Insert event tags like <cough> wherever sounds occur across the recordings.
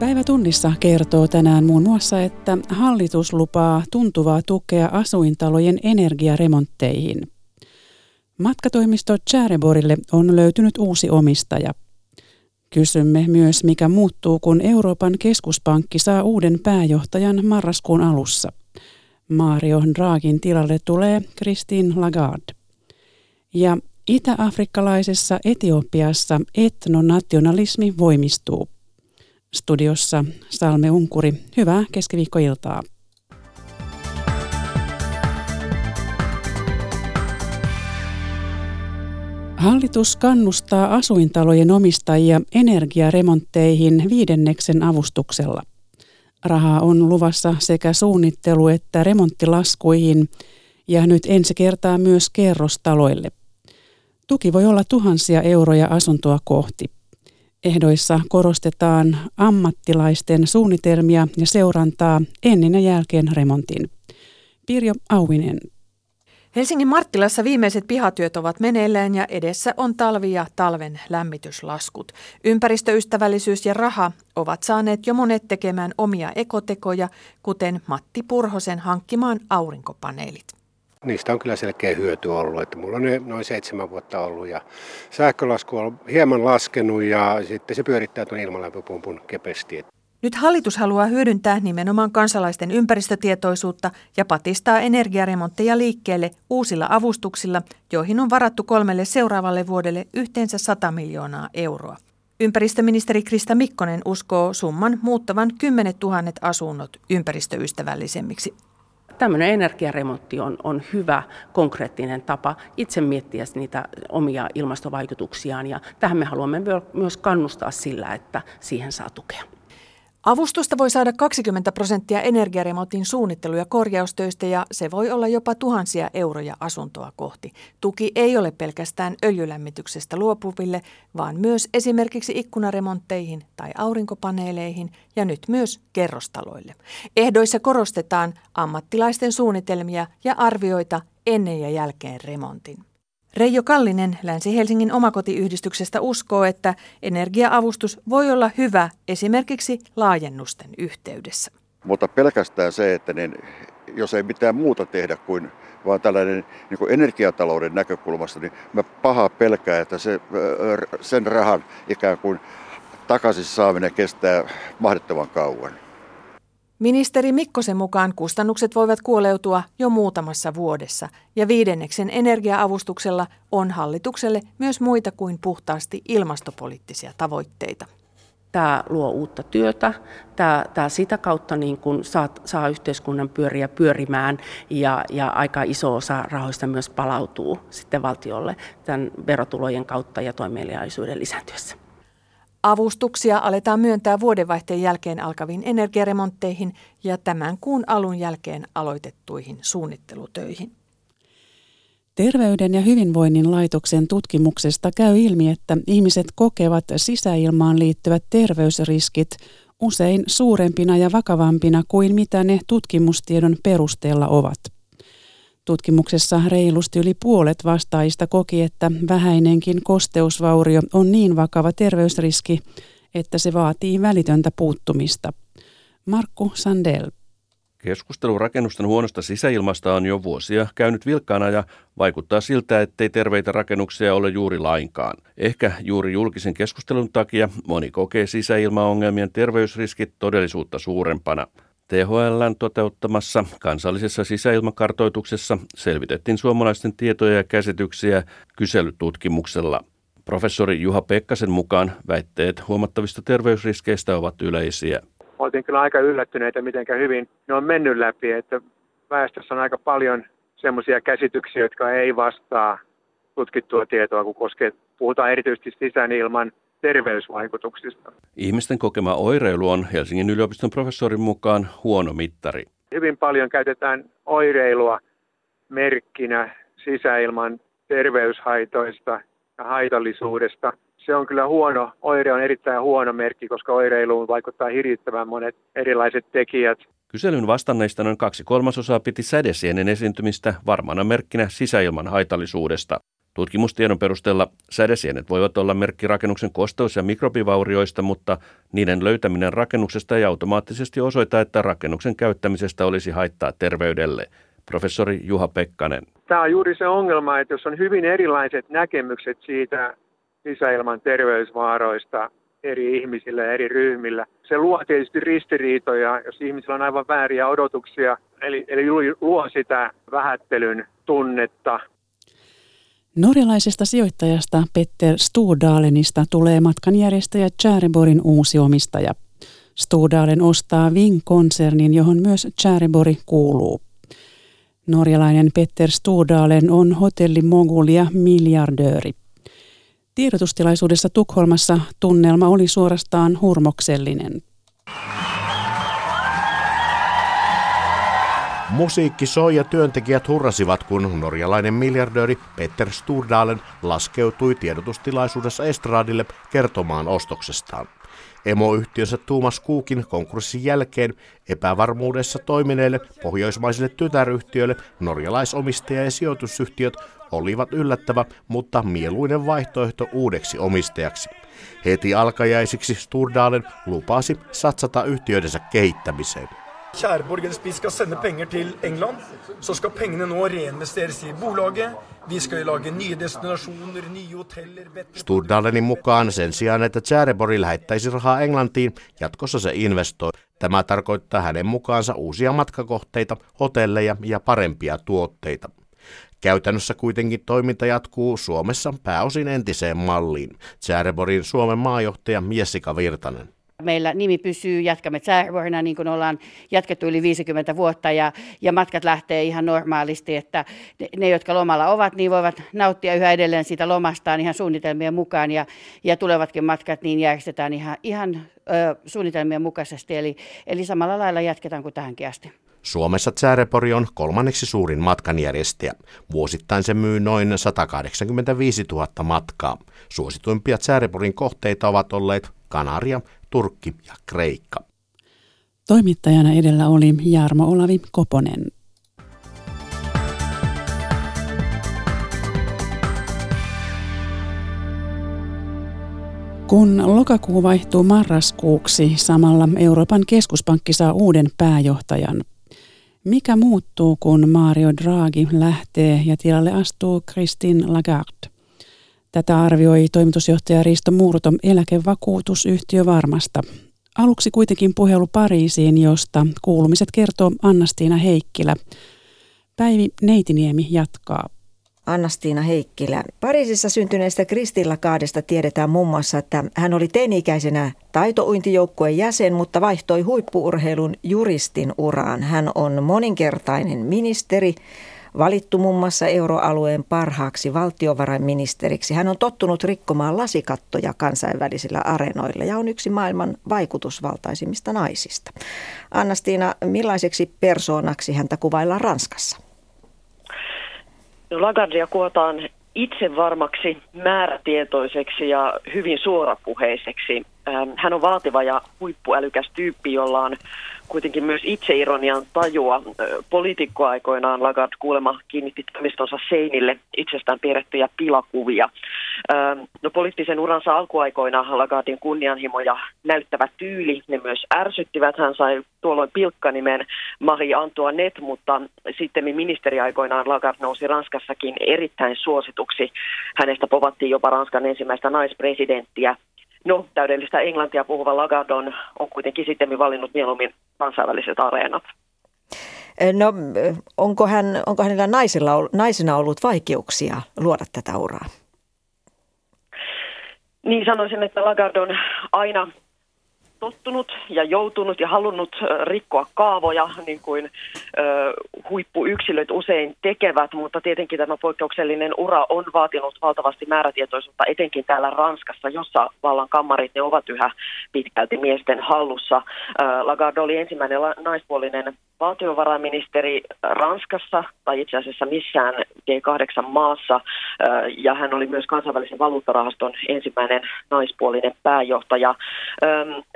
Päivä tunnissa kertoo tänään muun muassa, että hallitus lupaa tuntuvaa tukea asuintalojen energiaremontteihin. Matkatoimisto Chareborille on löytynyt uusi omistaja. Kysymme myös, mikä muuttuu, kun Euroopan keskuspankki saa uuden pääjohtajan marraskuun alussa. Mario Draghin tilalle tulee Christine Lagarde. Ja itä-afrikkalaisessa Etiopiassa etnonationalismi voimistuu. Studiossa Salme Unkuri, hyvää keskiviikkoiltaa. Hallitus kannustaa asuintalojen omistajia energiaremontteihin viidenneksen avustuksella. Rahaa on luvassa sekä suunnittelu- että remonttilaskuihin ja nyt ensi kertaa myös kerrostaloille. Tuki voi olla tuhansia euroja asuntoa kohti. Ehdoissa korostetaan ammattilaisten suunnitelmia ja seurantaa ennen ja jälkeen remontin. Pirjo Auvinen. Helsingin Marttilassa viimeiset pihatyöt ovat meneillään ja edessä on talvi ja talven lämmityslaskut. Ympäristöystävällisyys ja raha ovat saaneet jo monet tekemään omia ekotekoja, kuten Matti Purhosen hankkimaan aurinkopaneelit. Niistä on kyllä selkeä hyöty ollut, että mulla on ne noin seitsemän vuotta ollut ja sähkölasku on hieman laskenut ja sitten se pyörittää tuon ilmalämpöpumpun kepesti. Nyt hallitus haluaa hyödyntää nimenomaan kansalaisten ympäristötietoisuutta ja patistaa energiaremontteja liikkeelle uusilla avustuksilla, joihin on varattu kolmelle seuraavalle vuodelle yhteensä 100 miljoonaa euroa. Ympäristöministeri Krista Mikkonen uskoo summan muuttavan kymmenet tuhannet asunnot ympäristöystävällisemmiksi tämmöinen energiaremontti on, on hyvä konkreettinen tapa itse miettiä niitä omia ilmastovaikutuksiaan ja tähän me haluamme myös kannustaa sillä, että siihen saa tukea. Avustusta voi saada 20 prosenttia energiaremontin suunnittelu- ja korjaustöistä ja se voi olla jopa tuhansia euroja asuntoa kohti. Tuki ei ole pelkästään öljylämmityksestä luopuville, vaan myös esimerkiksi ikkunaremontteihin tai aurinkopaneeleihin ja nyt myös kerrostaloille. Ehdoissa korostetaan ammattilaisten suunnitelmia ja arvioita ennen ja jälkeen remontin. Reijo Kallinen Länsi-Helsingin omakotiyhdistyksestä uskoo, että energiaavustus voi olla hyvä esimerkiksi laajennusten yhteydessä. Mutta pelkästään se, että niin, jos ei mitään muuta tehdä kuin vaan tällainen niin kuin energiatalouden näkökulmasta, niin mä paha pelkää, että se, sen rahan ikään kuin takaisin saaminen kestää mahdottoman kauan. Ministeri Mikkosen mukaan kustannukset voivat kuoleutua jo muutamassa vuodessa ja viidenneksen energiaavustuksella on hallitukselle myös muita kuin puhtaasti ilmastopoliittisia tavoitteita. Tämä luo uutta työtä, tämä, tämä sitä kautta niin kuin saa, saa yhteiskunnan pyöriä pyörimään ja, ja aika iso osa rahoista myös palautuu sitten valtiolle tämän verotulojen kautta ja toimeliaisuuden lisääntyessä. Avustuksia aletaan myöntää vuodenvaihteen jälkeen alkaviin energiaremontteihin ja tämän kuun alun jälkeen aloitettuihin suunnittelutöihin. Terveyden ja hyvinvoinnin laitoksen tutkimuksesta käy ilmi, että ihmiset kokevat sisäilmaan liittyvät terveysriskit usein suurempina ja vakavampina kuin mitä ne tutkimustiedon perusteella ovat. Tutkimuksessa reilusti yli puolet vastaajista koki, että vähäinenkin kosteusvaurio on niin vakava terveysriski, että se vaatii välitöntä puuttumista. Markku Sandel. Keskustelu rakennusten huonosta sisäilmasta on jo vuosia käynyt vilkkaana ja vaikuttaa siltä, ettei terveitä rakennuksia ole juuri lainkaan. Ehkä juuri julkisen keskustelun takia moni kokee sisäilmaongelmien terveysriskit todellisuutta suurempana. THLn toteuttamassa kansallisessa sisäilmakartoituksessa selvitettiin suomalaisten tietoja ja käsityksiä kyselytutkimuksella. Professori Juha Pekkasen mukaan väitteet huomattavista terveysriskeistä ovat yleisiä. Oltiin kyllä aika yllättyneitä, miten hyvin ne on mennyt läpi, että väestössä on aika paljon sellaisia käsityksiä, jotka ei vastaa tutkittua tietoa, kun koskee, puhutaan erityisesti sisäilman terveysvaikutuksista. Ihmisten kokema oireilu on Helsingin yliopiston professorin mukaan huono mittari. Hyvin paljon käytetään oireilua merkkinä sisäilman terveyshaitoista ja haitallisuudesta. Se on kyllä huono, oire on erittäin huono merkki, koska oireiluun vaikuttaa hirvittävän monet erilaiset tekijät. Kyselyn vastanneista noin kaksi kolmasosaa piti sädesienen esiintymistä varmana merkkinä sisäilman haitallisuudesta. Tutkimustiedon perusteella sädesienet voivat olla merkki rakennuksen kosteus- ja mikrobivaurioista, mutta niiden löytäminen rakennuksesta ei automaattisesti osoita, että rakennuksen käyttämisestä olisi haittaa terveydelle. Professori Juha Pekkanen. Tämä on juuri se ongelma, että jos on hyvin erilaiset näkemykset siitä sisäilman terveysvaaroista eri ihmisillä ja eri ryhmillä, se luo tietysti ristiriitoja, jos ihmisillä on aivan vääriä odotuksia, eli, eli luo sitä vähättelyn tunnetta Norjalaisesta sijoittajasta Petter Stordalenista tulee matkanjärjestäjä Tjäreborin uusi omistaja. Stordalen ostaa Ving-konsernin, johon myös Tjärebori kuuluu. Norjalainen Petter Stordalen on hotellimogul ja miljardööri. Tiedotustilaisuudessa Tukholmassa tunnelma oli suorastaan hurmoksellinen. Musiikki soi ja työntekijät hurrasivat, kun norjalainen miljardööri Peter Sturdalen laskeutui tiedotustilaisuudessa estradille kertomaan ostoksestaan. Emoyhtiönsä Tuumas Kuukin konkurssin jälkeen epävarmuudessa toimineille pohjoismaisille tytäryhtiöille norjalaisomistaja- ja sijoitusyhtiöt olivat yllättävä, mutta mieluinen vaihtoehto uudeksi omistajaksi. Heti alkajaisiksi Sturdalen lupasi satsata yhtiöidensä kehittämiseen. Kjærborg eller Spiss skal sende penger til England, så skal pengene nå reinvesteres i bolaget. Vi skal lage nye destinasjoner, nye hoteller Sturdalenin mukaan sen sijaan, että Kjärebori lähettäisi rahaa Englantiin, jatkossa se investoi. Tämä tarkoittaa hänen mukaansa uusia matkakohteita, hotelleja ja parempia tuotteita. Käytännössä kuitenkin toiminta jatkuu Suomessa pääosin entiseen malliin. Kjäreborin Suomen maajohtaja Jessica Virtanen. Meillä nimi pysyy, jatkamme Tsärvorina niin kuin ollaan jatkettu yli 50 vuotta ja, ja matkat lähtee ihan normaalisti, että ne, jotka lomalla ovat, niin voivat nauttia yhä edelleen siitä lomastaan ihan suunnitelmien mukaan ja, ja tulevatkin matkat niin järjestetään ihan, ihan ö, suunnitelmien mukaisesti, eli, eli samalla lailla jatketaan kuin tähänkin asti. Suomessa Tsärepori on kolmanneksi suurin matkanjärjestäjä. Vuosittain se myy noin 185 000 matkaa. Suosituimpia Tsäreporin kohteita ovat olleet Kanaria, Turkki ja Kreikka. Toimittajana edellä oli Jarmo Olavi Koponen. Kun lokakuu vaihtuu marraskuuksi, samalla Euroopan keskuspankki saa uuden pääjohtajan. Mikä muuttuu, kun Mario Draghi lähtee ja tilalle astuu Christine Lagarde? Tätä arvioi toimitusjohtaja Risto Muurto eläkevakuutusyhtiö Varmasta. Aluksi kuitenkin puhelu Pariisiin, josta kuulumiset kertoo Annastiina Heikkilä. Päivi Neitiniemi jatkaa. Annastiina Heikkilä. Pariisissa syntyneestä Kristilla Kaadesta tiedetään muun muassa, että hän oli teini-ikäisenä taitouintijoukkueen jäsen, mutta vaihtoi huippuurheilun juristin uraan. Hän on moninkertainen ministeri, valittu muun muassa euroalueen parhaaksi valtiovarainministeriksi. Hän on tottunut rikkomaan lasikattoja kansainvälisillä areenoilla ja on yksi maailman vaikutusvaltaisimmista naisista. Annastiina, millaiseksi persoonaksi häntä kuvaillaan Ranskassa? No Lagardia kuotaan itse varmaksi, määrätietoiseksi ja hyvin suorapuheiseksi. Hän on vaativa ja huippuälykäs tyyppi, jolla on kuitenkin myös itseironian tajua. Poliitikkoaikoinaan Lagarde kuulema kiinnitti toimistonsa seinille itsestään piirrettyjä pilakuvia. No poliittisen uransa alkuaikoina Lagardin kunnianhimo ja näyttävä tyyli, ne myös ärsyttivät. Hän sai tuolloin pilkkanimen Marie Antoinette, mutta sitten ministeriaikoinaan Lagarde nousi Ranskassakin erittäin suosituksi. Hänestä povattiin jopa Ranskan ensimmäistä naispresidenttiä. No, täydellistä englantia puhuva Lagarde on, kuitenkin sitten valinnut mieluummin kansainväliset areenat. No, onko, hän, onko hänellä naisilla, naisena ollut vaikeuksia luoda tätä uraa? Niin sanoisin, että Lagarde on aina tottunut ja joutunut ja halunnut rikkoa kaavoja, niin kuin ö, huippuyksilöt usein tekevät, mutta tietenkin tämä poikkeuksellinen ura on vaatinut valtavasti määrätietoisuutta, etenkin täällä Ranskassa, jossa vallan kammarit ne ovat yhä pitkälti miesten hallussa. Ö, Lagarde oli ensimmäinen naispuolinen valtiovarainministeri Ranskassa, tai itse asiassa missään G8 maassa, ja hän oli myös kansainvälisen valuuttarahaston ensimmäinen naispuolinen pääjohtaja.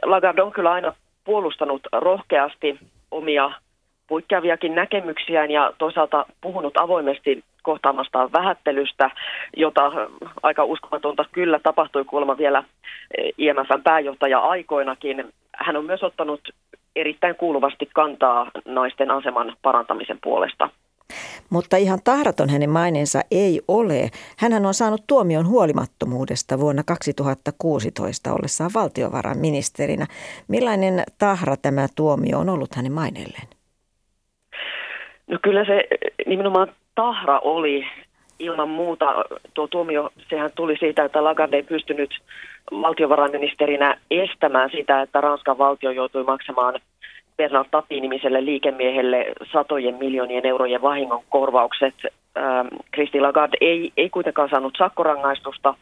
Lagarde on kyllä aina puolustanut rohkeasti omia poikkeaviakin näkemyksiään ja toisaalta puhunut avoimesti kohtaamastaan vähättelystä, jota aika uskomatonta kyllä tapahtui kuulemma vielä IMFn pääjohtaja-aikoinakin. Hän on myös ottanut erittäin kuuluvasti kantaa naisten aseman parantamisen puolesta. Mutta ihan tahraton hänen maineensa ei ole. Hänhän on saanut tuomion huolimattomuudesta vuonna 2016 ollessaan valtiovarainministerinä. Millainen tahra tämä tuomio on ollut hänen maineelleen? No kyllä se nimenomaan tahra oli ilman muuta. Tuo tuomio, sehän tuli siitä, että Lagarde ei pystynyt valtiovarainministerinä estämään sitä, että Ranskan valtio joutui maksamaan – Bernard Tappi-nimiselle liikemiehelle satojen miljoonien eurojen vahingon korvaukset. Ähm, Christine Lagarde ei, ei kuitenkaan saanut sakkorangaistusta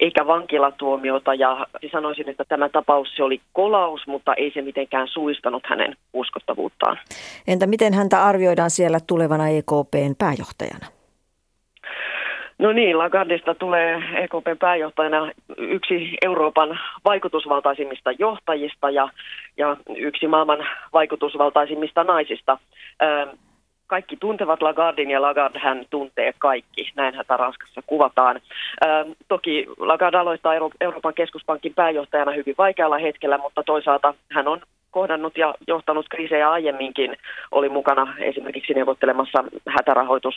eikä vankilatuomiota ja sanoisin, että tämä tapaus se oli kolaus, mutta ei se mitenkään suistanut hänen uskottavuuttaan. Entä miten häntä arvioidaan siellä tulevana EKPn pääjohtajana? No niin, Lagardista tulee EKPn pääjohtajana yksi Euroopan vaikutusvaltaisimmista johtajista ja, ja yksi maailman vaikutusvaltaisimmista naisista. Kaikki tuntevat Lagardin ja Lagarde hän tuntee kaikki. Näin häntä Ranskassa kuvataan. Toki Lagarde aloittaa Euroopan keskuspankin pääjohtajana hyvin vaikealla hetkellä, mutta toisaalta hän on kohdannut ja johtanut kriisejä aiemminkin. Oli mukana esimerkiksi neuvottelemassa hätärahoitus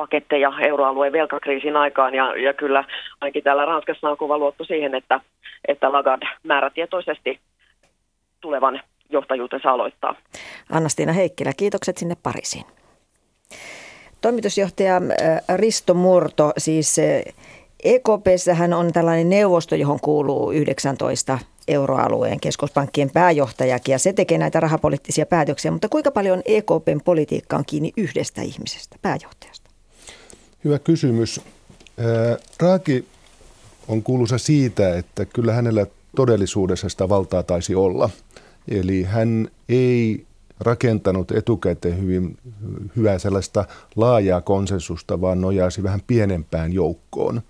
paketteja euroalueen velkakriisin aikaan ja, ja kyllä ainakin täällä Ranskassa on kova luotto siihen, että, että Lagarde määrätietoisesti tulevan johtajuutensa aloittaa. Anna-Stiina Heikkilä, kiitokset sinne Pariisiin. Toimitusjohtaja äh, Risto Murto, siis EKPssähän on tällainen neuvosto, johon kuuluu 19 euroalueen keskuspankkien pääjohtajakin ja se tekee näitä rahapoliittisia päätöksiä, mutta kuinka paljon EKPn politiikka on kiinni yhdestä ihmisestä, pääjohtajasta? Hyvä kysymys. Raaki on kuuluisa siitä, että kyllä hänellä todellisuudessa sitä valtaa taisi olla. Eli hän ei rakentanut etukäteen hyvin hyvää sellaista laajaa konsensusta, vaan nojasi vähän pienempään joukkoon.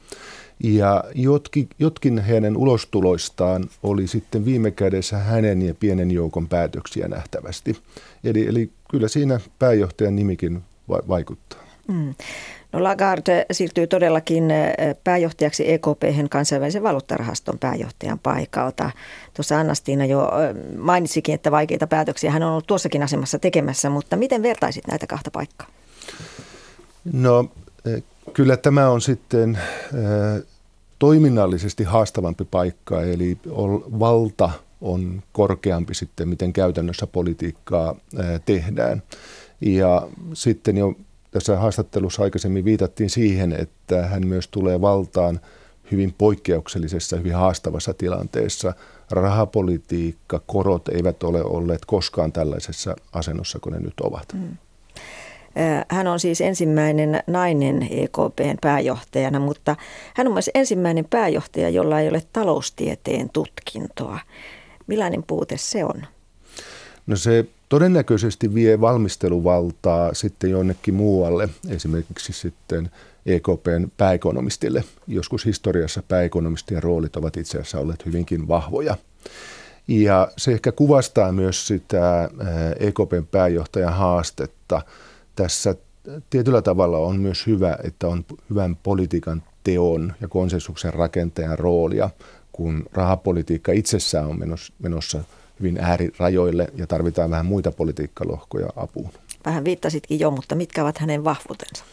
Ja jotkin, jotkin hänen ulostuloistaan oli sitten viime kädessä hänen ja pienen joukon päätöksiä nähtävästi. Eli, eli kyllä siinä pääjohtajan nimikin vaikuttaa. Mm. No Lagarde siirtyy todellakin eh, pääjohtajaksi EKP kansainvälisen valuuttarahaston pääjohtajan paikalta. Tuossa Annastiina jo eh, mainitsikin, että vaikeita päätöksiä hän on ollut tuossakin asemassa tekemässä, mutta miten vertaisit näitä kahta paikkaa? No eh, kyllä tämä on sitten toiminnallisesti haastavampi paikka, eli valta on korkeampi sitten, miten käytännössä politiikkaa tehdään. Ja sitten jo tässä haastattelussa aikaisemmin viitattiin siihen, että hän myös tulee valtaan hyvin poikkeuksellisessa, hyvin haastavassa tilanteessa. Rahapolitiikka, korot eivät ole olleet koskaan tällaisessa asennossa kuin ne nyt ovat. Mm. Hän on siis ensimmäinen nainen EKPn pääjohtajana, mutta hän on myös ensimmäinen pääjohtaja, jolla ei ole taloustieteen tutkintoa. Millainen puute se on? No se todennäköisesti vie valmisteluvaltaa sitten jonnekin muualle, esimerkiksi sitten EKPn pääekonomistille. Joskus historiassa pääekonomistien roolit ovat itse asiassa olleet hyvinkin vahvoja. Ja se ehkä kuvastaa myös sitä EKPn pääjohtajan haastetta. Tässä tietyllä tavalla on myös hyvä, että on hyvän politiikan teon ja konsensuksen rakentajan roolia, kun rahapolitiikka itsessään on menossa hyvin äärirajoille ja tarvitaan vähän muita politiikkalohkoja apuun. Vähän viittasitkin jo, mutta mitkä ovat hänen vahvuutensa?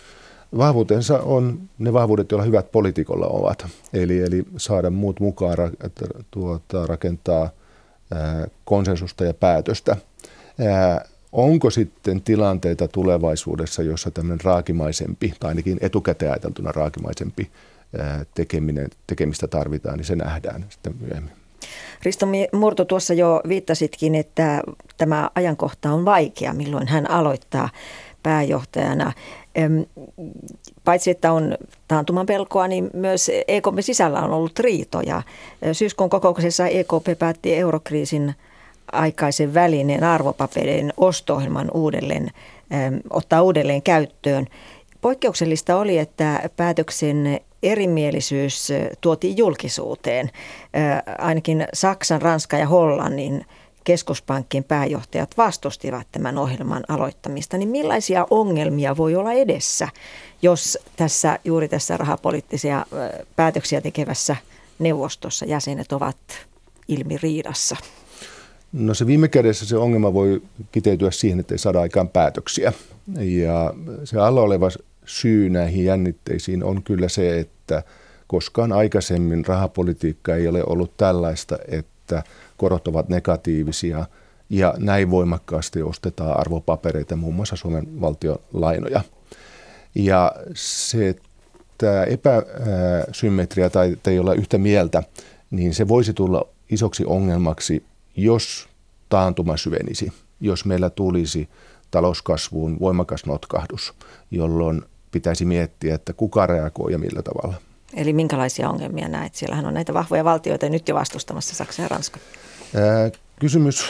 Vahvuutensa on ne vahvuudet, joilla hyvät poliitikolla ovat. Eli, eli saada muut mukaan, että tuota, rakentaa ää, konsensusta ja päätöstä. Ää, onko sitten tilanteita tulevaisuudessa, jossa tämmöinen raakimaisempi, tai ainakin etukäteen ajateltuna raakimaisempi tekeminen, tekemistä tarvitaan, niin se nähdään sitten myöhemmin. Risto Murto tuossa jo viittasitkin, että tämä ajankohta on vaikea, milloin hän aloittaa pääjohtajana. Paitsi että on taantuman pelkoa, niin myös EKP sisällä on ollut riitoja. Syyskuun kokouksessa EKP päätti eurokriisin aikaisen välineen arvopapereiden osto-ohjelman uudelleen, ottaa uudelleen käyttöön. Poikkeuksellista oli, että päätöksen erimielisyys tuotiin julkisuuteen. Ainakin Saksan, Ranska ja Hollannin keskuspankkien pääjohtajat vastustivat tämän ohjelman aloittamista, niin millaisia ongelmia voi olla edessä, jos tässä juuri tässä rahapoliittisia päätöksiä tekevässä neuvostossa jäsenet ovat ilmiriidassa? No se viime kädessä se ongelma voi kiteytyä siihen, että ei saada aikaan päätöksiä. Ja se alla oleva syy näihin jännitteisiin on kyllä se, että koskaan aikaisemmin rahapolitiikka ei ole ollut tällaista, että korot ovat negatiivisia ja näin voimakkaasti ostetaan arvopapereita, muun muassa Suomen valtion lainoja. Ja se, että epäsymmetria tai ei olla yhtä mieltä, niin se voisi tulla isoksi ongelmaksi, jos taantuma syvenisi, jos meillä tulisi talouskasvuun voimakas notkahdus, jolloin pitäisi miettiä, että kuka reagoi ja millä tavalla. Eli minkälaisia ongelmia näet? Siellähän on näitä vahvoja valtioita nyt jo vastustamassa Saksa ja Ranska. kysymys,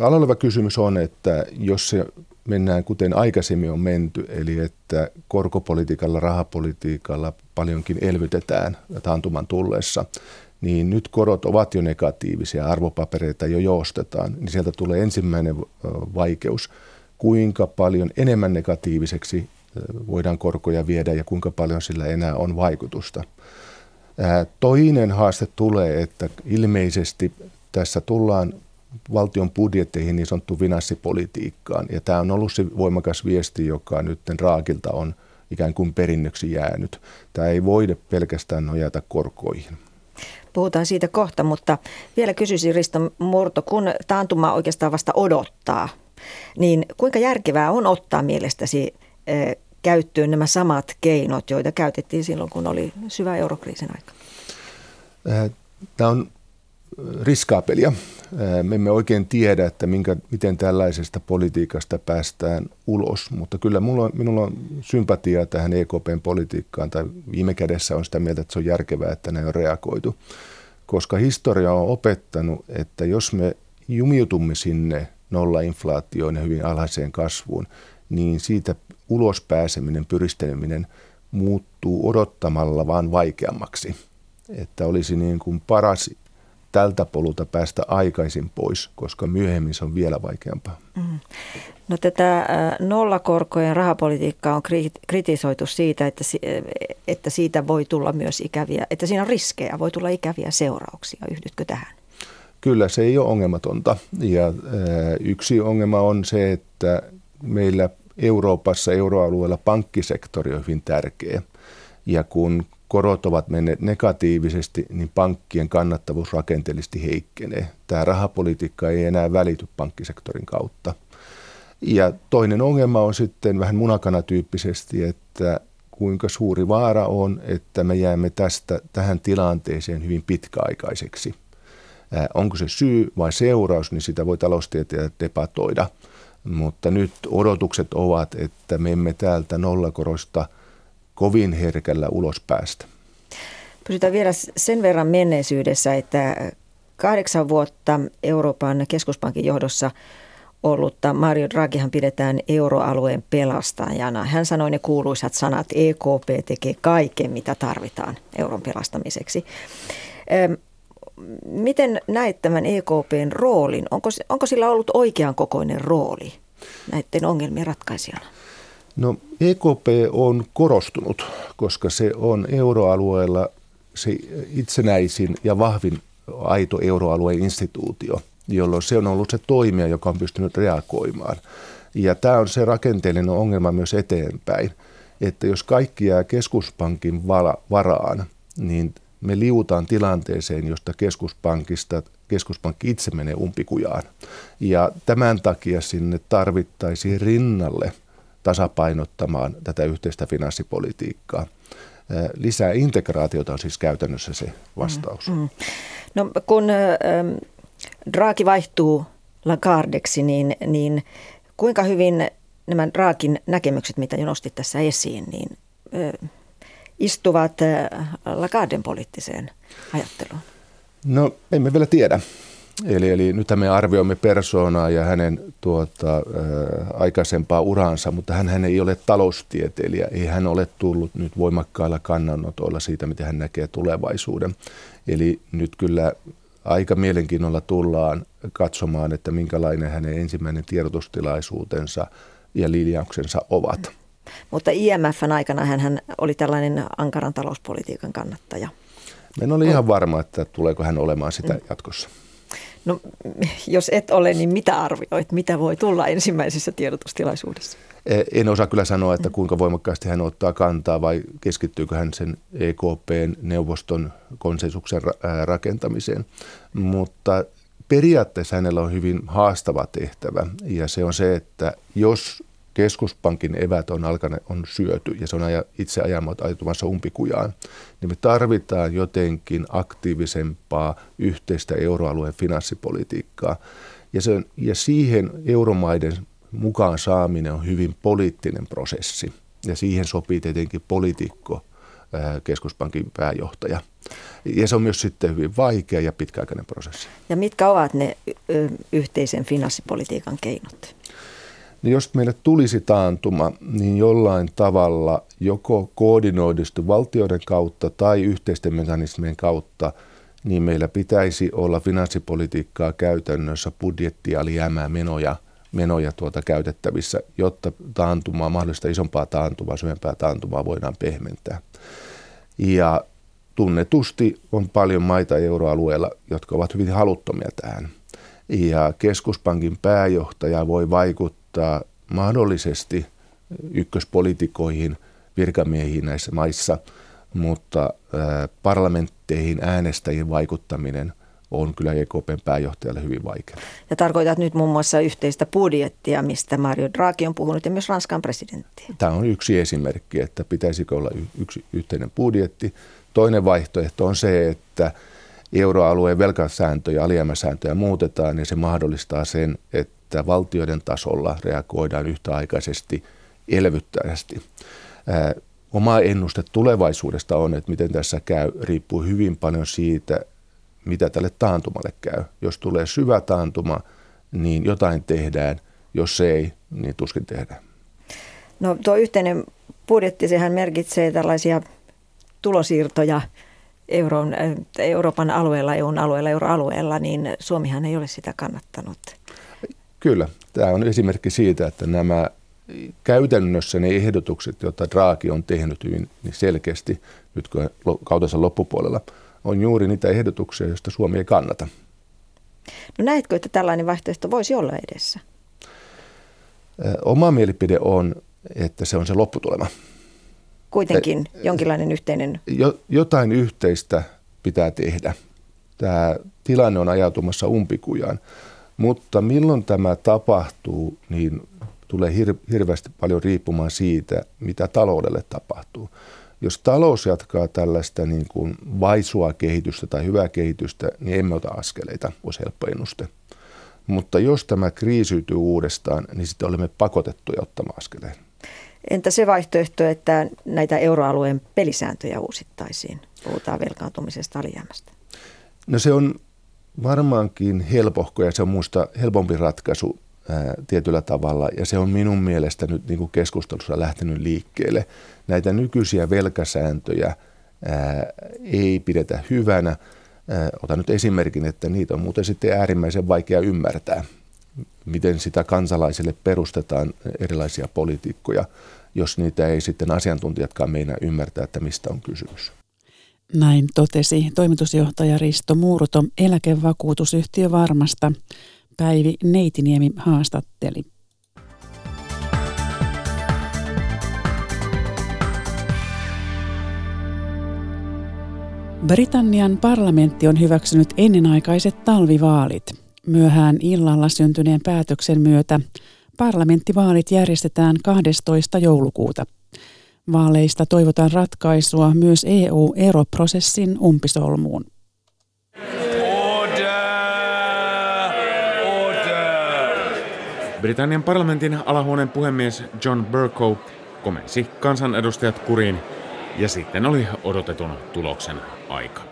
alaleva kysymys on, että jos se mennään kuten aikaisemmin on menty, eli että korkopolitiikalla, rahapolitiikalla paljonkin elvytetään taantuman tullessa, niin nyt korot ovat jo negatiivisia, arvopapereita jo joostetaan, niin sieltä tulee ensimmäinen vaikeus, kuinka paljon enemmän negatiiviseksi voidaan korkoja viedä ja kuinka paljon sillä enää on vaikutusta. Toinen haaste tulee, että ilmeisesti tässä tullaan valtion budjetteihin niin sanottu finanssipolitiikkaan. Ja tämä on ollut se voimakas viesti, joka nyt Raakilta on ikään kuin perinnöksi jäänyt. Tämä ei voida pelkästään nojata korkoihin. Puhutaan siitä kohta, mutta vielä kysyisin Risto Murto, kun taantuma oikeastaan vasta odottaa, niin kuinka järkevää on ottaa mielestäsi käyttöön nämä samat keinot, joita käytettiin silloin, kun oli syvä eurokriisin aika? Tämä on riskaapelia. Me emme oikein tiedä, että minkä, miten tällaisesta politiikasta päästään ulos, mutta kyllä mulla, minulla on sympatiaa tähän EKPn politiikkaan, tai viime kädessä on sitä mieltä, että se on järkevää, että ne on reagoitu, koska historia on opettanut, että jos me jumiutumme sinne nollainflaatioon ja hyvin alhaiseen kasvuun, niin siitä ulos pääseminen, pyristeleminen muuttuu odottamalla vaan vaikeammaksi. Että olisi niin kuin paras tältä polulta päästä aikaisin pois, koska myöhemmin se on vielä vaikeampaa. Mm. No tätä nollakorkojen rahapolitiikkaa on kritisoitu siitä, että, että siitä voi tulla myös ikäviä, että siinä on riskejä, voi tulla ikäviä seurauksia. Yhdytkö tähän? Kyllä, se ei ole ongelmatonta. Ja yksi ongelma on se, että meillä Euroopassa, euroalueella pankkisektori on hyvin tärkeä. Ja kun korot ovat menneet negatiivisesti, niin pankkien kannattavuus rakenteellisesti heikkenee. Tämä rahapolitiikka ei enää välity pankkisektorin kautta. Ja toinen ongelma on sitten vähän munakanatyyppisesti, että kuinka suuri vaara on, että me jäämme tästä tähän tilanteeseen hyvin pitkäaikaiseksi. Onko se syy vai seuraus, niin sitä voi taloustieteilijät debatoida. Mutta nyt odotukset ovat, että me emme täältä nollakorosta – kovin herkällä ulos päästä. Pysytään vielä sen verran menneisyydessä, että kahdeksan vuotta Euroopan keskuspankin johdossa ollutta Mario Draghihan pidetään euroalueen pelastajana. Hän sanoi ne kuuluisat sanat, EKP tekee kaiken, mitä tarvitaan euron pelastamiseksi. Miten näet tämän EKPn roolin? Onko, onko sillä ollut oikean kokoinen rooli näiden ongelmien ratkaisijana? No EKP on korostunut, koska se on euroalueella se itsenäisin ja vahvin aito euroalueen instituutio, jolloin se on ollut se toimija, joka on pystynyt reagoimaan. Ja tämä on se rakenteellinen ongelma myös eteenpäin, että jos kaikki jää keskuspankin varaan, niin me liutaan tilanteeseen, josta keskuspankista keskuspankki itse menee umpikujaan. Ja tämän takia sinne tarvittaisiin rinnalle – tasapainottamaan tätä yhteistä finanssipolitiikkaa. Lisää integraatiota on siis käytännössä se vastaus. Mm, mm. No, kun ähm, Draghi vaihtuu Lagardeksi, niin, niin kuinka hyvin nämä Draakin näkemykset, mitä jo nostit tässä esiin, niin äh, istuvat äh, Lagarden poliittiseen ajatteluun? No, emme vielä tiedä. Eli, eli nyt me arvioimme persoonaa ja hänen tuota, ä, aikaisempaa uransa, mutta hän, hän ei ole taloustieteilijä. Ei hän ole tullut nyt voimakkailla kannanotoilla siitä, miten hän näkee tulevaisuuden. Eli nyt kyllä aika mielenkiinnolla tullaan katsomaan, että minkälainen hänen ensimmäinen tiedotustilaisuutensa ja linjauksensa ovat. Mutta IMFn aikana hän oli tällainen ankaran talouspolitiikan kannattaja. En ole ihan varma, että tuleeko hän olemaan sitä jatkossa. No, jos et ole, niin mitä arvioit? Mitä voi tulla ensimmäisessä tiedotustilaisuudessa? Eh, en osaa kyllä sanoa, että kuinka voimakkaasti hän ottaa kantaa vai keskittyykö hän sen EKPn neuvoston konsensuksen rakentamiseen. Mutta periaatteessa hänellä on hyvin haastava tehtävä ja se on se, että jos keskuspankin evät on, alkanut, on syöty ja se on aja, itse ajatumassa umpikujaan, niin me tarvitaan jotenkin aktiivisempaa yhteistä euroalueen finanssipolitiikkaa. Ja, se on, ja siihen euromaiden mukaan saaminen on hyvin poliittinen prosessi. Ja siihen sopii tietenkin poliitikko, keskuspankin pääjohtaja. Ja se on myös sitten hyvin vaikea ja pitkäaikainen prosessi. Ja mitkä ovat ne yhteisen finanssipolitiikan keinot? Niin jos meille tulisi taantuma, niin jollain tavalla joko koordinoidusti valtioiden kautta tai yhteisten mekanismien kautta, niin meillä pitäisi olla finanssipolitiikkaa käytännössä budjettialijäämää menoja, menoja tuota käytettävissä, jotta taantumaa, mahdollista isompaa taantumaa, syvempää taantumaa voidaan pehmentää. Ja tunnetusti on paljon maita euroalueella, jotka ovat hyvin haluttomia tähän. Ja keskuspankin pääjohtaja voi vaikuttaa vaikuttaa mahdollisesti ykköspolitikoihin, virkamiehiin näissä maissa, mutta parlamentteihin äänestäjien vaikuttaminen on kyllä EKPn pääjohtajalle hyvin vaikeaa. Ja tarkoitat nyt muun muassa yhteistä budjettia, mistä Mario Draghi on puhunut ja myös Ranskan presidentti. Tämä on yksi esimerkki, että pitäisikö olla yksi yhteinen budjetti. Toinen vaihtoehto on se, että euroalueen velkasääntöjä, alijäämäsääntöjä muutetaan ja se mahdollistaa sen, että että valtioiden tasolla reagoidaan yhtäaikaisesti elvyttävästi. Oma ennuste tulevaisuudesta on, että miten tässä käy, riippuu hyvin paljon siitä, mitä tälle taantumalle käy. Jos tulee syvä taantuma, niin jotain tehdään. Jos ei, niin tuskin tehdään. No tuo yhteinen budjetti, sehän merkitsee tällaisia tulosiirtoja Euron, Euroopan alueella, EUn alueella, euroalueella, niin Suomihan ei ole sitä kannattanut. Kyllä, tämä on esimerkki siitä, että nämä käytännössä ne ehdotukset, joita Draghi on tehnyt hyvin selkeästi nyt kautensa loppupuolella, on juuri niitä ehdotuksia, joista Suomi ei kannata. No näetkö, että tällainen vaihtoehto voisi olla edessä? Oma mielipide on, että se on se lopputulema. Kuitenkin jonkinlainen yhteinen... Jo, jotain yhteistä pitää tehdä. Tämä tilanne on ajautumassa umpikujaan. Mutta milloin tämä tapahtuu, niin tulee hir- hirveästi paljon riippumaan siitä, mitä taloudelle tapahtuu. Jos talous jatkaa tällaista niin kuin vaisua kehitystä tai hyvää kehitystä, niin emme ota askeleita, olisi helppo ennuste. Mutta jos tämä kriisiytyy uudestaan, niin sitten olemme pakotettuja ottamaan askeleen. Entä se vaihtoehto, että näitä euroalueen pelisääntöjä uusittaisiin? Puhutaan velkaantumisesta alijäämästä. No se on varmaankin helpohko ja se on minusta helpompi ratkaisu ää, tietyllä tavalla ja se on minun mielestä nyt niin kuin keskustelussa lähtenyt liikkeelle. Näitä nykyisiä velkasääntöjä ää, ei pidetä hyvänä. Ää, otan nyt esimerkin, että niitä on muuten sitten äärimmäisen vaikea ymmärtää, miten sitä kansalaisille perustetaan erilaisia politiikkoja, jos niitä ei sitten asiantuntijatkaan meinaa ymmärtää, että mistä on kysymys. Näin totesi toimitusjohtaja Risto Muuruto eläkevakuutusyhtiö Varmasta. Päivi Neitiniemi haastatteli. Britannian parlamentti on hyväksynyt ennenaikaiset talvivaalit. Myöhään illalla syntyneen päätöksen myötä parlamenttivaalit järjestetään 12. joulukuuta. Vaaleista toivotaan ratkaisua myös EU-eroprosessin umpisolmuun. Britannian parlamentin alahuoneen puhemies John Burko komensi kansanedustajat kuriin ja sitten oli odotetun tuloksen aika.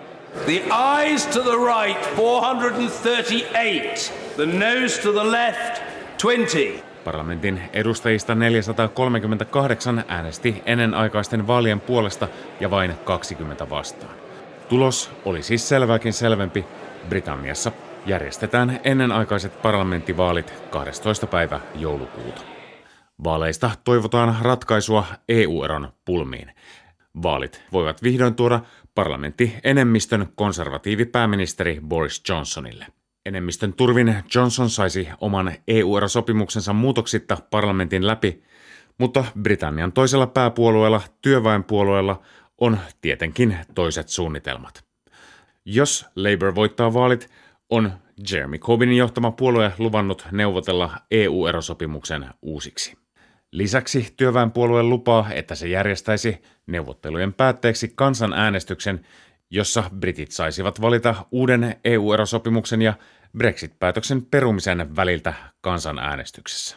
The eyes to the right 438, the nose to the left 20. Parlamentin edustajista 438 äänesti ennenaikaisten vaalien puolesta ja vain 20 vastaan. Tulos oli siis selvääkin selvempi. Britanniassa järjestetään ennenaikaiset parlamenttivaalit 12. päivä joulukuuta. Vaaleista toivotaan ratkaisua EU-eron pulmiin. Vaalit voivat vihdoin tuoda parlamentti enemmistön konservatiivipääministeri Boris Johnsonille. Enemmistön turvin Johnson saisi oman EU-erosopimuksensa muutoksitta parlamentin läpi, mutta Britannian toisella pääpuolueella, työväenpuolueella, on tietenkin toiset suunnitelmat. Jos Labour voittaa vaalit, on Jeremy Corbynin johtama puolue luvannut neuvotella EU-erosopimuksen uusiksi. Lisäksi työväenpuolue lupaa, että se järjestäisi neuvottelujen päätteeksi kansanäänestyksen, jossa britit saisivat valita uuden EU-erosopimuksen ja Brexit-päätöksen perumisen väliltä kansanäänestyksessä.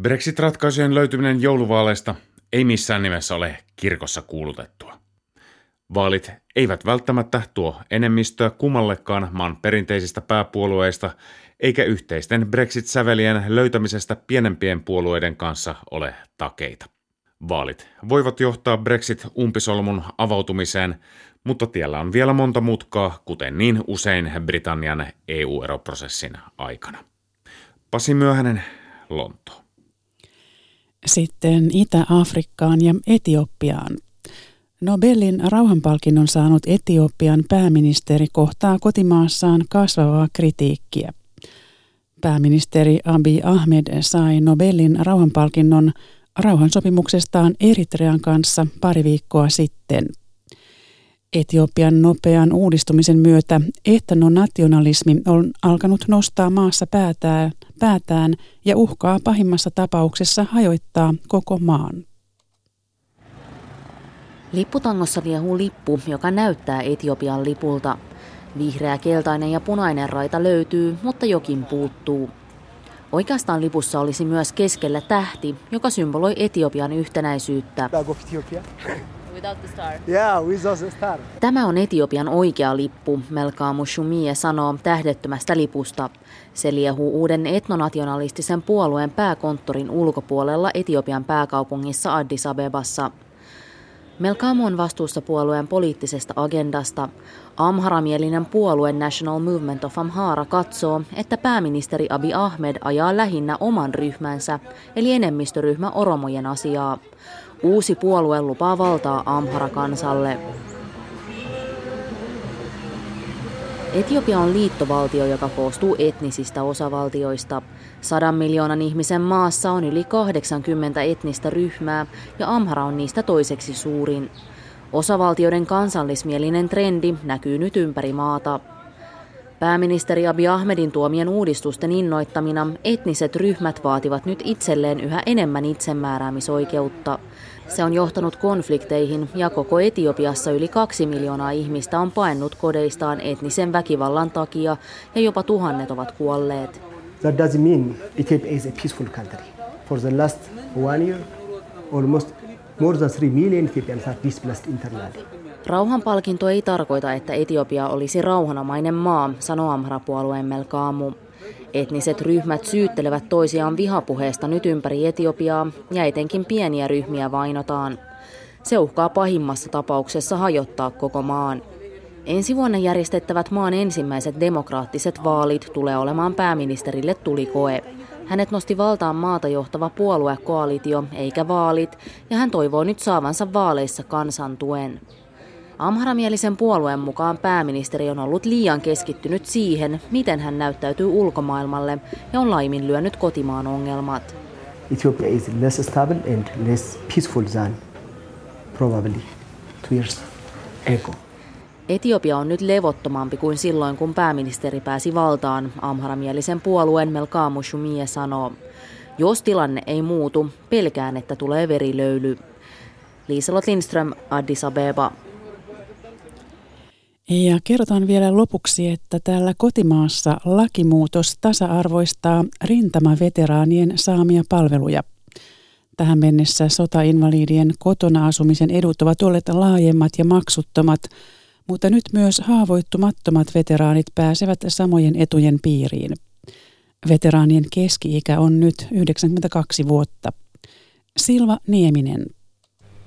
Brexit-ratkaisujen löytyminen jouluvaaleista ei missään nimessä ole kirkossa kuulutettua. Vaalit eivät välttämättä tuo enemmistöä kummallekaan maan perinteisistä pääpuolueista, eikä yhteisten Brexit-sävelien löytämisestä pienempien puolueiden kanssa ole takeita. Vaalit voivat johtaa Brexit-umpisolmun avautumiseen, mutta tiellä on vielä monta mutkaa, kuten niin usein Britannian EU-eroprosessin aikana. Pasi Myöhänen, Lonto. Sitten Itä-Afrikkaan ja Etiopiaan. Nobelin rauhanpalkinnon saanut Etiopian pääministeri kohtaa kotimaassaan kasvavaa kritiikkiä. Pääministeri Abiy Ahmed sai Nobelin rauhanpalkinnon rauhansopimuksestaan Eritrean kanssa pari viikkoa sitten. Etiopian nopean uudistumisen myötä etnonationalismi on alkanut nostaa maassa päätään, päätään ja uhkaa pahimmassa tapauksessa hajoittaa koko maan. Lipputangossa viehuu lippu, joka näyttää Etiopian lipulta. Vihreä, keltainen ja punainen raita löytyy, mutta jokin puuttuu. Oikeastaan lipussa olisi myös keskellä tähti, joka symboloi Etiopian yhtenäisyyttä. <coughs> Tämä on Etiopian oikea lippu, Melkaamu Shumie sanoo tähdettömästä lipusta. Se liehuu uuden etnonationalistisen puolueen pääkonttorin ulkopuolella Etiopian pääkaupungissa Addis Abebassa. Melkaamu on vastuussa puolueen poliittisesta agendasta. Amharamielinen puolue National Movement of Amhara katsoo, että pääministeri Abi Ahmed ajaa lähinnä oman ryhmänsä, eli enemmistöryhmä Oromojen asiaa. Uusi puolue lupaa valtaa Amhara-kansalle. Etiopia on liittovaltio, joka koostuu etnisistä osavaltioista. Sadan miljoonan ihmisen maassa on yli 80 etnistä ryhmää ja Amhara on niistä toiseksi suurin. Osavaltioiden kansallismielinen trendi näkyy nyt ympäri maata. Pääministeri Abiy Ahmedin tuomien uudistusten innoittamina etniset ryhmät vaativat nyt itselleen yhä enemmän itsemääräämisoikeutta. Se on johtanut konflikteihin ja koko Etiopiassa yli kaksi miljoonaa ihmistä on paennut kodeistaan etnisen väkivallan takia ja jopa tuhannet ovat kuolleet. That doesn't mean Ethiopia is a peaceful country. For the last one year, almost more than 3 million Ethiopians are displaced internally. Rauhanpalkinto ei tarkoita, että Etiopia olisi rauhanomainen maa, sanoo Amhara-puolueen Melkaamu. Etniset ryhmät syyttelevät toisiaan vihapuheesta nyt ympäri Etiopiaa ja etenkin pieniä ryhmiä vainotaan. Se uhkaa pahimmassa tapauksessa hajottaa koko maan. Ensi vuonna järjestettävät maan ensimmäiset demokraattiset vaalit tulee olemaan pääministerille tulikoe. Hänet nosti valtaan maata johtava puoluekoalitio eikä vaalit, ja hän toivoo nyt saavansa vaaleissa kansan tuen. Amharamielisen puolueen mukaan pääministeri on ollut liian keskittynyt siihen, miten hän näyttäytyy ulkomaailmalle ja on laiminlyönyt kotimaan ongelmat. Ethiopia is less stable and less peaceful than probably two years ago. Etiopia on nyt levottomampi kuin silloin, kun pääministeri pääsi valtaan, amharamielisen puolueen Melkaamu Shumie sanoo. Jos tilanne ei muutu, pelkään, että tulee verilöyly. Liiselot Lindström, Addis Abeba. Ja kerrotaan vielä lopuksi, että täällä kotimaassa lakimuutos tasa-arvoistaa rintamaveteraanien saamia palveluja. Tähän mennessä sotainvalidien kotona asumisen edut ovat olleet laajemmat ja maksuttomat, mutta nyt myös haavoittumattomat veteraanit pääsevät samojen etujen piiriin. Veteraanien keski-ikä on nyt 92 vuotta. Silva Nieminen.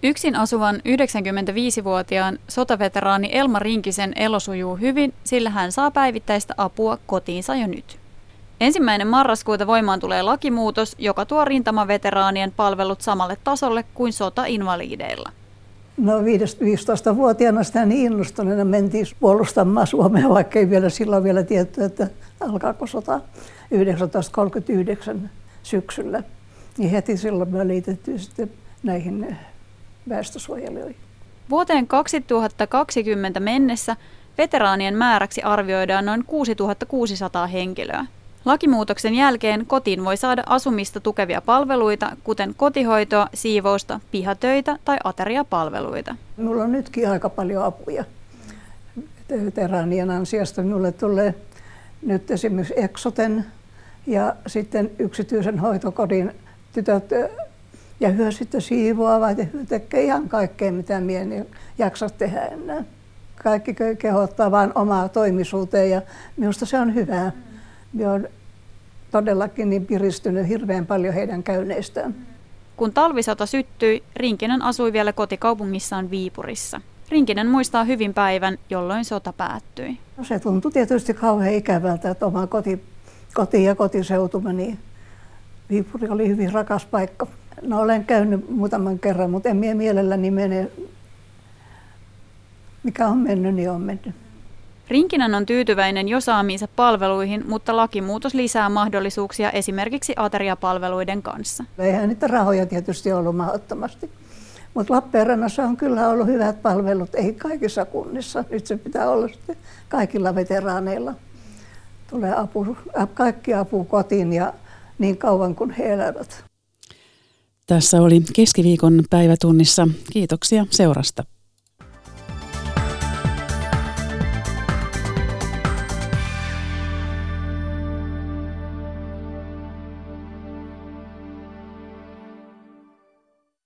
Yksin asuvan 95-vuotiaan sotaveteraani Elma Rinkisen elo sujuu hyvin, sillä hän saa päivittäistä apua kotiinsa jo nyt. Ensimmäinen marraskuuta voimaan tulee lakimuutos, joka tuo rintamaveteraanien palvelut samalle tasolle kuin sota-invalideilla. No 15-vuotiaana sitä niin innostuneena mentiin puolustamaan Suomea, vaikka ei vielä silloin vielä tietty, että alkaako sota 1939 syksyllä. Niin heti silloin me liitettiin sitten näihin väestösuojelijoihin. Vuoteen 2020 mennessä veteraanien määräksi arvioidaan noin 6600 henkilöä. Lakimuutoksen jälkeen kotiin voi saada asumista tukevia palveluita, kuten kotihoitoa, siivousta, pihatöitä tai ateriapalveluita. Minulla on nytkin aika paljon apuja veteraanien ansiosta. Minulle tulee nyt esimerkiksi Exoten ja sitten yksityisen hoitokodin tytöt ja hyö sitten siivoavat ja tekee ihan kaikkea, mitä minä en jaksa tehdä enää. Kaikki kehottaa vain omaa toimisuuteen ja minusta se on hyvää. Minä olen todellakin niin piristynyt hirveän paljon heidän käynneistään. Kun talvisota syttyi, Rinkinen asui vielä kotikaupungissaan Viipurissa. Rinkinen muistaa hyvin päivän, jolloin sota päättyi. No se tuntui tietysti kauhean ikävältä, että oma koti, koti ja kotiseutuma, niin Viipuri oli hyvin rakas paikka. No olen käynyt muutaman kerran, mutta en mie mielelläni mene. Mikä on mennyt, niin on mennyt. Rinkinen on tyytyväinen jo saamiinsa palveluihin, mutta lakimuutos lisää mahdollisuuksia esimerkiksi ateriapalveluiden kanssa. Eihän niitä rahoja tietysti ollut mahdottomasti. Mutta Lappeenrannassa on kyllä ollut hyvät palvelut, ei kaikissa kunnissa. Nyt se pitää olla sitten kaikilla veteraaneilla. Tulee apu, kaikki apu kotiin ja niin kauan kuin he elävät. Tässä oli keskiviikon päivätunnissa. Kiitoksia seurasta.